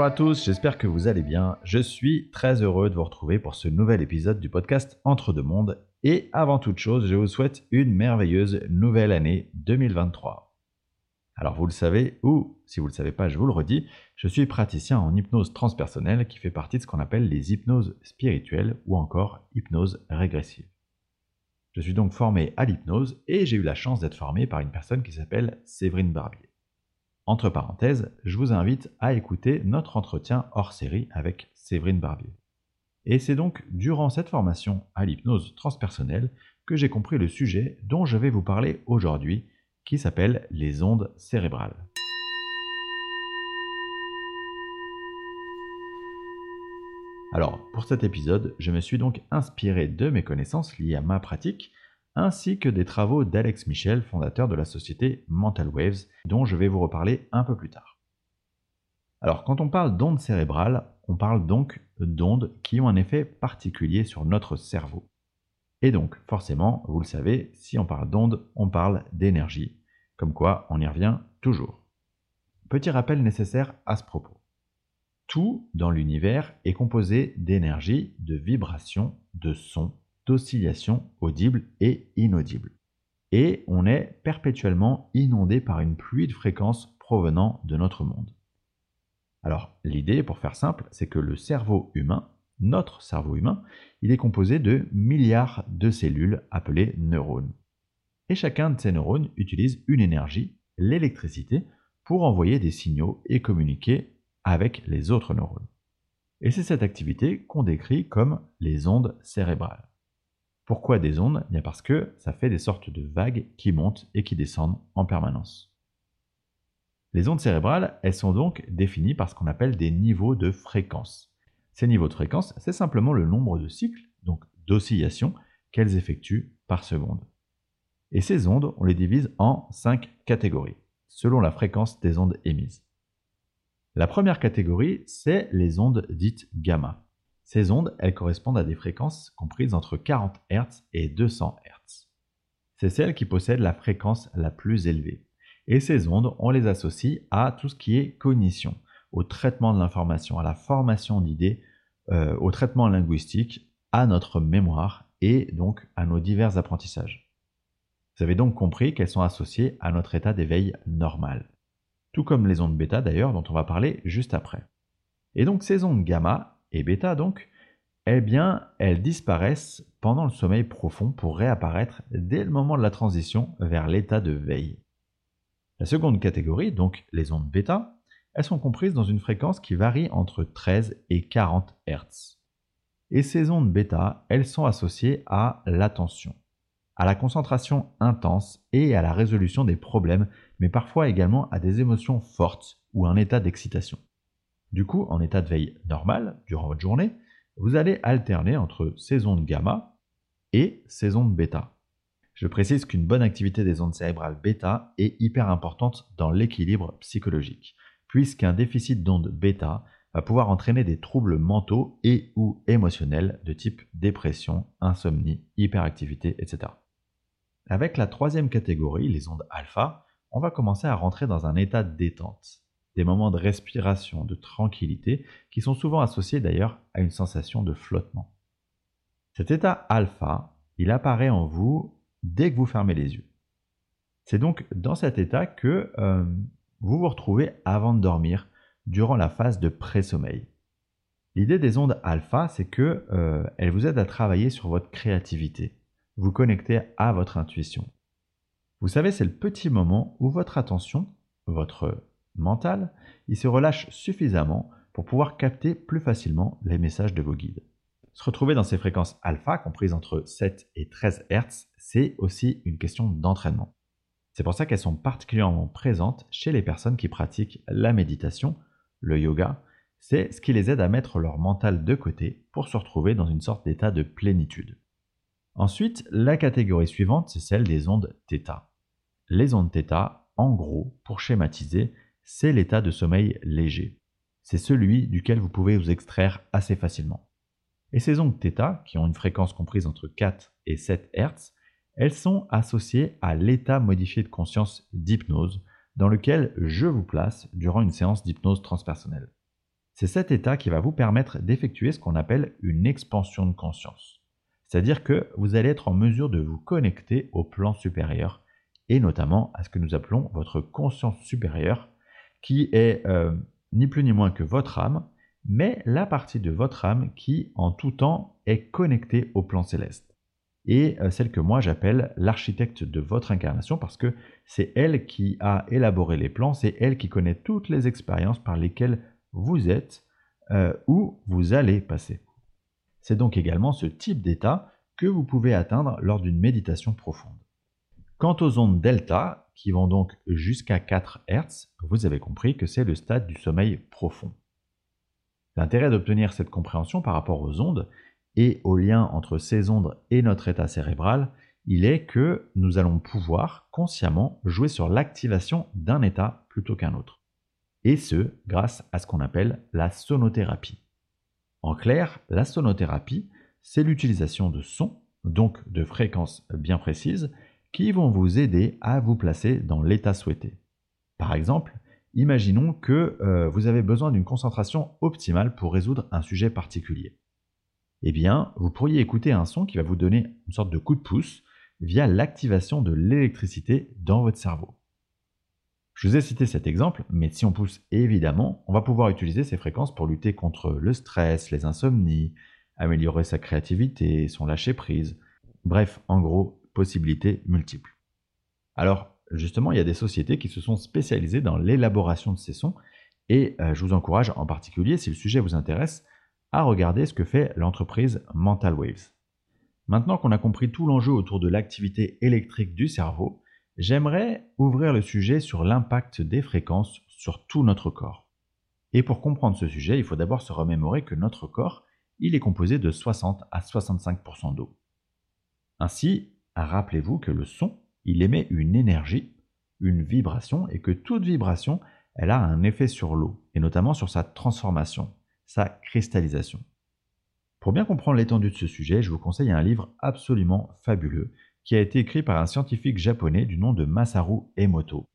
Bonjour à tous, j'espère que vous allez bien. Je suis très heureux de vous retrouver pour ce nouvel épisode du podcast Entre deux mondes. Et avant toute chose, je vous souhaite une merveilleuse nouvelle année 2023. Alors vous le savez, ou si vous ne le savez pas, je vous le redis, je suis praticien en hypnose transpersonnelle qui fait partie de ce qu'on appelle les hypnoses spirituelles ou encore hypnose régressive. Je suis donc formé à l'hypnose et j'ai eu la chance d'être formé par une personne qui s'appelle Séverine Barbier. Entre parenthèses, je vous invite à écouter notre entretien hors série avec Séverine Barbier. Et c'est donc durant cette formation à l'hypnose transpersonnelle que j'ai compris le sujet dont je vais vous parler aujourd'hui, qui s'appelle les ondes cérébrales. Alors, pour cet épisode, je me suis donc inspiré de mes connaissances liées à ma pratique ainsi que des travaux d'Alex Michel, fondateur de la société Mental Waves, dont je vais vous reparler un peu plus tard. Alors, quand on parle d'ondes cérébrales, on parle donc d'ondes qui ont un effet particulier sur notre cerveau. Et donc, forcément, vous le savez, si on parle d'ondes, on parle d'énergie, comme quoi on y revient toujours. Petit rappel nécessaire à ce propos. Tout dans l'univers est composé d'énergie, de vibrations, de sons d'oscillations audibles et inaudibles. Et on est perpétuellement inondé par une pluie de fréquences provenant de notre monde. Alors l'idée, pour faire simple, c'est que le cerveau humain, notre cerveau humain, il est composé de milliards de cellules appelées neurones. Et chacun de ces neurones utilise une énergie, l'électricité, pour envoyer des signaux et communiquer avec les autres neurones. Et c'est cette activité qu'on décrit comme les ondes cérébrales. Pourquoi des ondes? Bien parce que ça fait des sortes de vagues qui montent et qui descendent en permanence. Les ondes cérébrales, elles sont donc définies par ce qu'on appelle des niveaux de fréquence. Ces niveaux de fréquence, c'est simplement le nombre de cycles, donc d'oscillations, qu'elles effectuent par seconde. Et ces ondes, on les divise en cinq catégories, selon la fréquence des ondes émises. La première catégorie, c'est les ondes dites gamma. Ces ondes, elles correspondent à des fréquences comprises entre 40 Hz et 200 Hz. C'est celles qui possèdent la fréquence la plus élevée. Et ces ondes, on les associe à tout ce qui est cognition, au traitement de l'information, à la formation d'idées, euh, au traitement linguistique, à notre mémoire et donc à nos divers apprentissages. Vous avez donc compris qu'elles sont associées à notre état d'éveil normal. Tout comme les ondes bêta d'ailleurs, dont on va parler juste après. Et donc ces ondes gamma, et bêta donc, eh bien, elles disparaissent pendant le sommeil profond pour réapparaître dès le moment de la transition vers l'état de veille. La seconde catégorie, donc les ondes bêta, elles sont comprises dans une fréquence qui varie entre 13 et 40 Hz. Et ces ondes bêta, elles sont associées à l'attention, à la concentration intense et à la résolution des problèmes, mais parfois également à des émotions fortes ou un état d'excitation. Du coup, en état de veille normal, durant votre journée, vous allez alterner entre ces ondes gamma et ces ondes bêta. Je précise qu'une bonne activité des ondes cérébrales bêta est hyper importante dans l'équilibre psychologique, puisqu'un déficit d'ondes bêta va pouvoir entraîner des troubles mentaux et ou émotionnels de type dépression, insomnie, hyperactivité, etc. Avec la troisième catégorie, les ondes alpha, on va commencer à rentrer dans un état de détente des moments de respiration, de tranquillité, qui sont souvent associés d'ailleurs à une sensation de flottement. Cet état alpha, il apparaît en vous dès que vous fermez les yeux. C'est donc dans cet état que euh, vous vous retrouvez avant de dormir, durant la phase de pré-sommeil. L'idée des ondes alpha, c'est que euh, vous aident à travailler sur votre créativité, vous connecter à votre intuition. Vous savez, c'est le petit moment où votre attention, votre mental, il se relâche suffisamment pour pouvoir capter plus facilement les messages de vos guides. Se retrouver dans ces fréquences alpha, comprises entre 7 et 13 Hz, c'est aussi une question d'entraînement. C'est pour ça qu'elles sont particulièrement présentes chez les personnes qui pratiquent la méditation, le yoga. C'est ce qui les aide à mettre leur mental de côté pour se retrouver dans une sorte d'état de plénitude. Ensuite, la catégorie suivante, c'est celle des ondes θ. Les ondes θ, en gros, pour schématiser, c'est l'état de sommeil léger. C'est celui duquel vous pouvez vous extraire assez facilement. Et ces ondes θ, qui ont une fréquence comprise entre 4 et 7 Hz, elles sont associées à l'état modifié de conscience d'hypnose, dans lequel je vous place durant une séance d'hypnose transpersonnelle. C'est cet état qui va vous permettre d'effectuer ce qu'on appelle une expansion de conscience. C'est-à-dire que vous allez être en mesure de vous connecter au plan supérieur et notamment à ce que nous appelons votre conscience supérieure qui est euh, ni plus ni moins que votre âme, mais la partie de votre âme qui en tout temps est connectée au plan céleste. Et euh, celle que moi j'appelle l'architecte de votre incarnation parce que c'est elle qui a élaboré les plans, c'est elle qui connaît toutes les expériences par lesquelles vous êtes euh, ou vous allez passer. C'est donc également ce type d'état que vous pouvez atteindre lors d'une méditation profonde. Quant aux ondes delta, qui vont donc jusqu'à 4 Hz, vous avez compris que c'est le stade du sommeil profond. L'intérêt d'obtenir cette compréhension par rapport aux ondes et au lien entre ces ondes et notre état cérébral, il est que nous allons pouvoir consciemment jouer sur l'activation d'un état plutôt qu'un autre et ce, grâce à ce qu'on appelle la sonothérapie. En clair, la sonothérapie, c'est l'utilisation de sons, donc de fréquences bien précises, qui vont vous aider à vous placer dans l'état souhaité. Par exemple, imaginons que euh, vous avez besoin d'une concentration optimale pour résoudre un sujet particulier. Eh bien, vous pourriez écouter un son qui va vous donner une sorte de coup de pouce via l'activation de l'électricité dans votre cerveau. Je vous ai cité cet exemple, mais si on pousse évidemment, on va pouvoir utiliser ces fréquences pour lutter contre le stress, les insomnies, améliorer sa créativité, son lâcher-prise. Bref, en gros, possibilités multiples. Alors, justement, il y a des sociétés qui se sont spécialisées dans l'élaboration de ces sons, et euh, je vous encourage en particulier, si le sujet vous intéresse, à regarder ce que fait l'entreprise Mental Waves. Maintenant qu'on a compris tout l'enjeu autour de l'activité électrique du cerveau, J'aimerais ouvrir le sujet sur l'impact des fréquences sur tout notre corps. Et pour comprendre ce sujet, il faut d'abord se remémorer que notre corps, il est composé de 60 à 65% d'eau. Ainsi, rappelez-vous que le son, il émet une énergie, une vibration, et que toute vibration, elle a un effet sur l'eau, et notamment sur sa transformation, sa cristallisation. Pour bien comprendre l'étendue de ce sujet, je vous conseille un livre absolument fabuleux qui a été écrit par un scientifique japonais du nom de Masaru Emoto.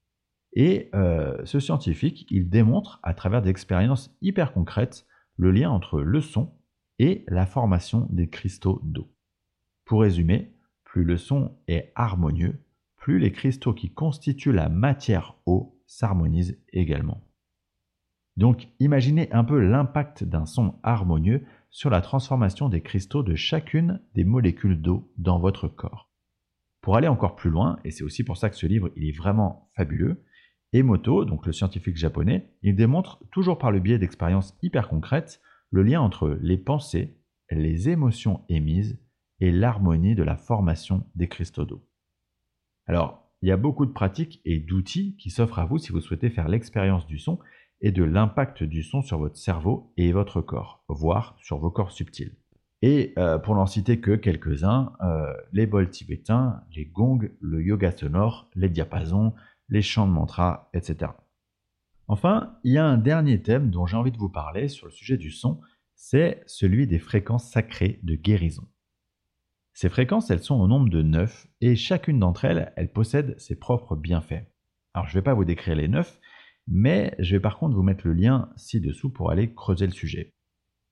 Et euh, ce scientifique, il démontre à travers des expériences hyper concrètes le lien entre le son et la formation des cristaux d'eau. Pour résumer, plus le son est harmonieux, plus les cristaux qui constituent la matière eau s'harmonisent également. Donc imaginez un peu l'impact d'un son harmonieux sur la transformation des cristaux de chacune des molécules d'eau dans votre corps. Pour aller encore plus loin, et c'est aussi pour ça que ce livre il est vraiment fabuleux, Emoto, donc le scientifique japonais, il démontre toujours par le biais d'expériences hyper concrètes le lien entre les pensées, les émotions émises et l'harmonie de la formation des cristaux d'eau. Alors, il y a beaucoup de pratiques et d'outils qui s'offrent à vous si vous souhaitez faire l'expérience du son et de l'impact du son sur votre cerveau et votre corps, voire sur vos corps subtils. Et euh, pour n'en citer que quelques-uns, euh, les bols tibétains, les gongs, le yoga sonore, les diapasons, les chants de mantras, etc. Enfin, il y a un dernier thème dont j'ai envie de vous parler sur le sujet du son, c'est celui des fréquences sacrées de guérison. Ces fréquences, elles sont au nombre de 9 et chacune d'entre elles, elle possède ses propres bienfaits. Alors je ne vais pas vous décrire les 9, mais je vais par contre vous mettre le lien ci-dessous pour aller creuser le sujet.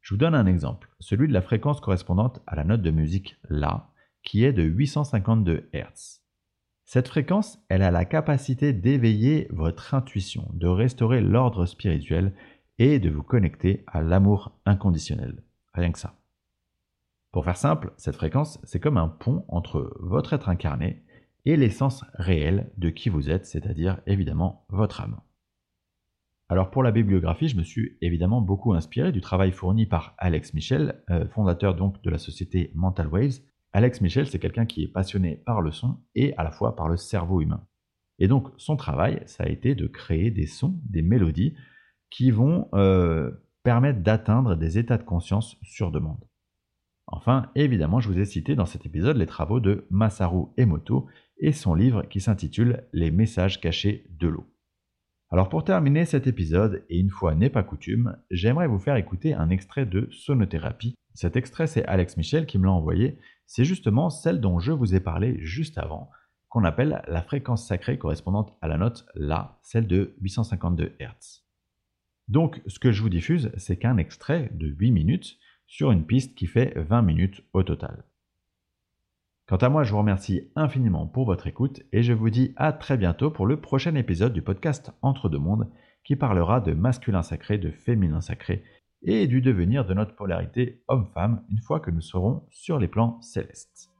Je vous donne un exemple, celui de la fréquence correspondante à la note de musique La, qui est de 852 Hz. Cette fréquence, elle a la capacité d'éveiller votre intuition, de restaurer l'ordre spirituel et de vous connecter à l'amour inconditionnel. Rien que ça. Pour faire simple, cette fréquence, c'est comme un pont entre votre être incarné et l'essence réelle de qui vous êtes, c'est-à-dire évidemment votre âme. Alors pour la bibliographie, je me suis évidemment beaucoup inspiré du travail fourni par Alex Michel, euh, fondateur donc de la société Mental Waves. Alex Michel, c'est quelqu'un qui est passionné par le son et à la fois par le cerveau humain. Et donc son travail, ça a été de créer des sons, des mélodies qui vont euh, permettre d'atteindre des états de conscience sur demande. Enfin, évidemment, je vous ai cité dans cet épisode les travaux de Masaru Emoto et son livre qui s'intitule Les messages cachés de l'eau. Alors pour terminer cet épisode, et une fois n'est pas coutume, j'aimerais vous faire écouter un extrait de Sonothérapie. Cet extrait, c'est Alex Michel qui me l'a envoyé. C'est justement celle dont je vous ai parlé juste avant, qu'on appelle la fréquence sacrée correspondante à la note La, celle de 852 Hz. Donc ce que je vous diffuse, c'est qu'un extrait de 8 minutes sur une piste qui fait 20 minutes au total. Quant à moi, je vous remercie infiniment pour votre écoute et je vous dis à très bientôt pour le prochain épisode du podcast Entre deux mondes qui parlera de masculin sacré, de féminin sacré et du devenir de notre polarité homme-femme une fois que nous serons sur les plans célestes.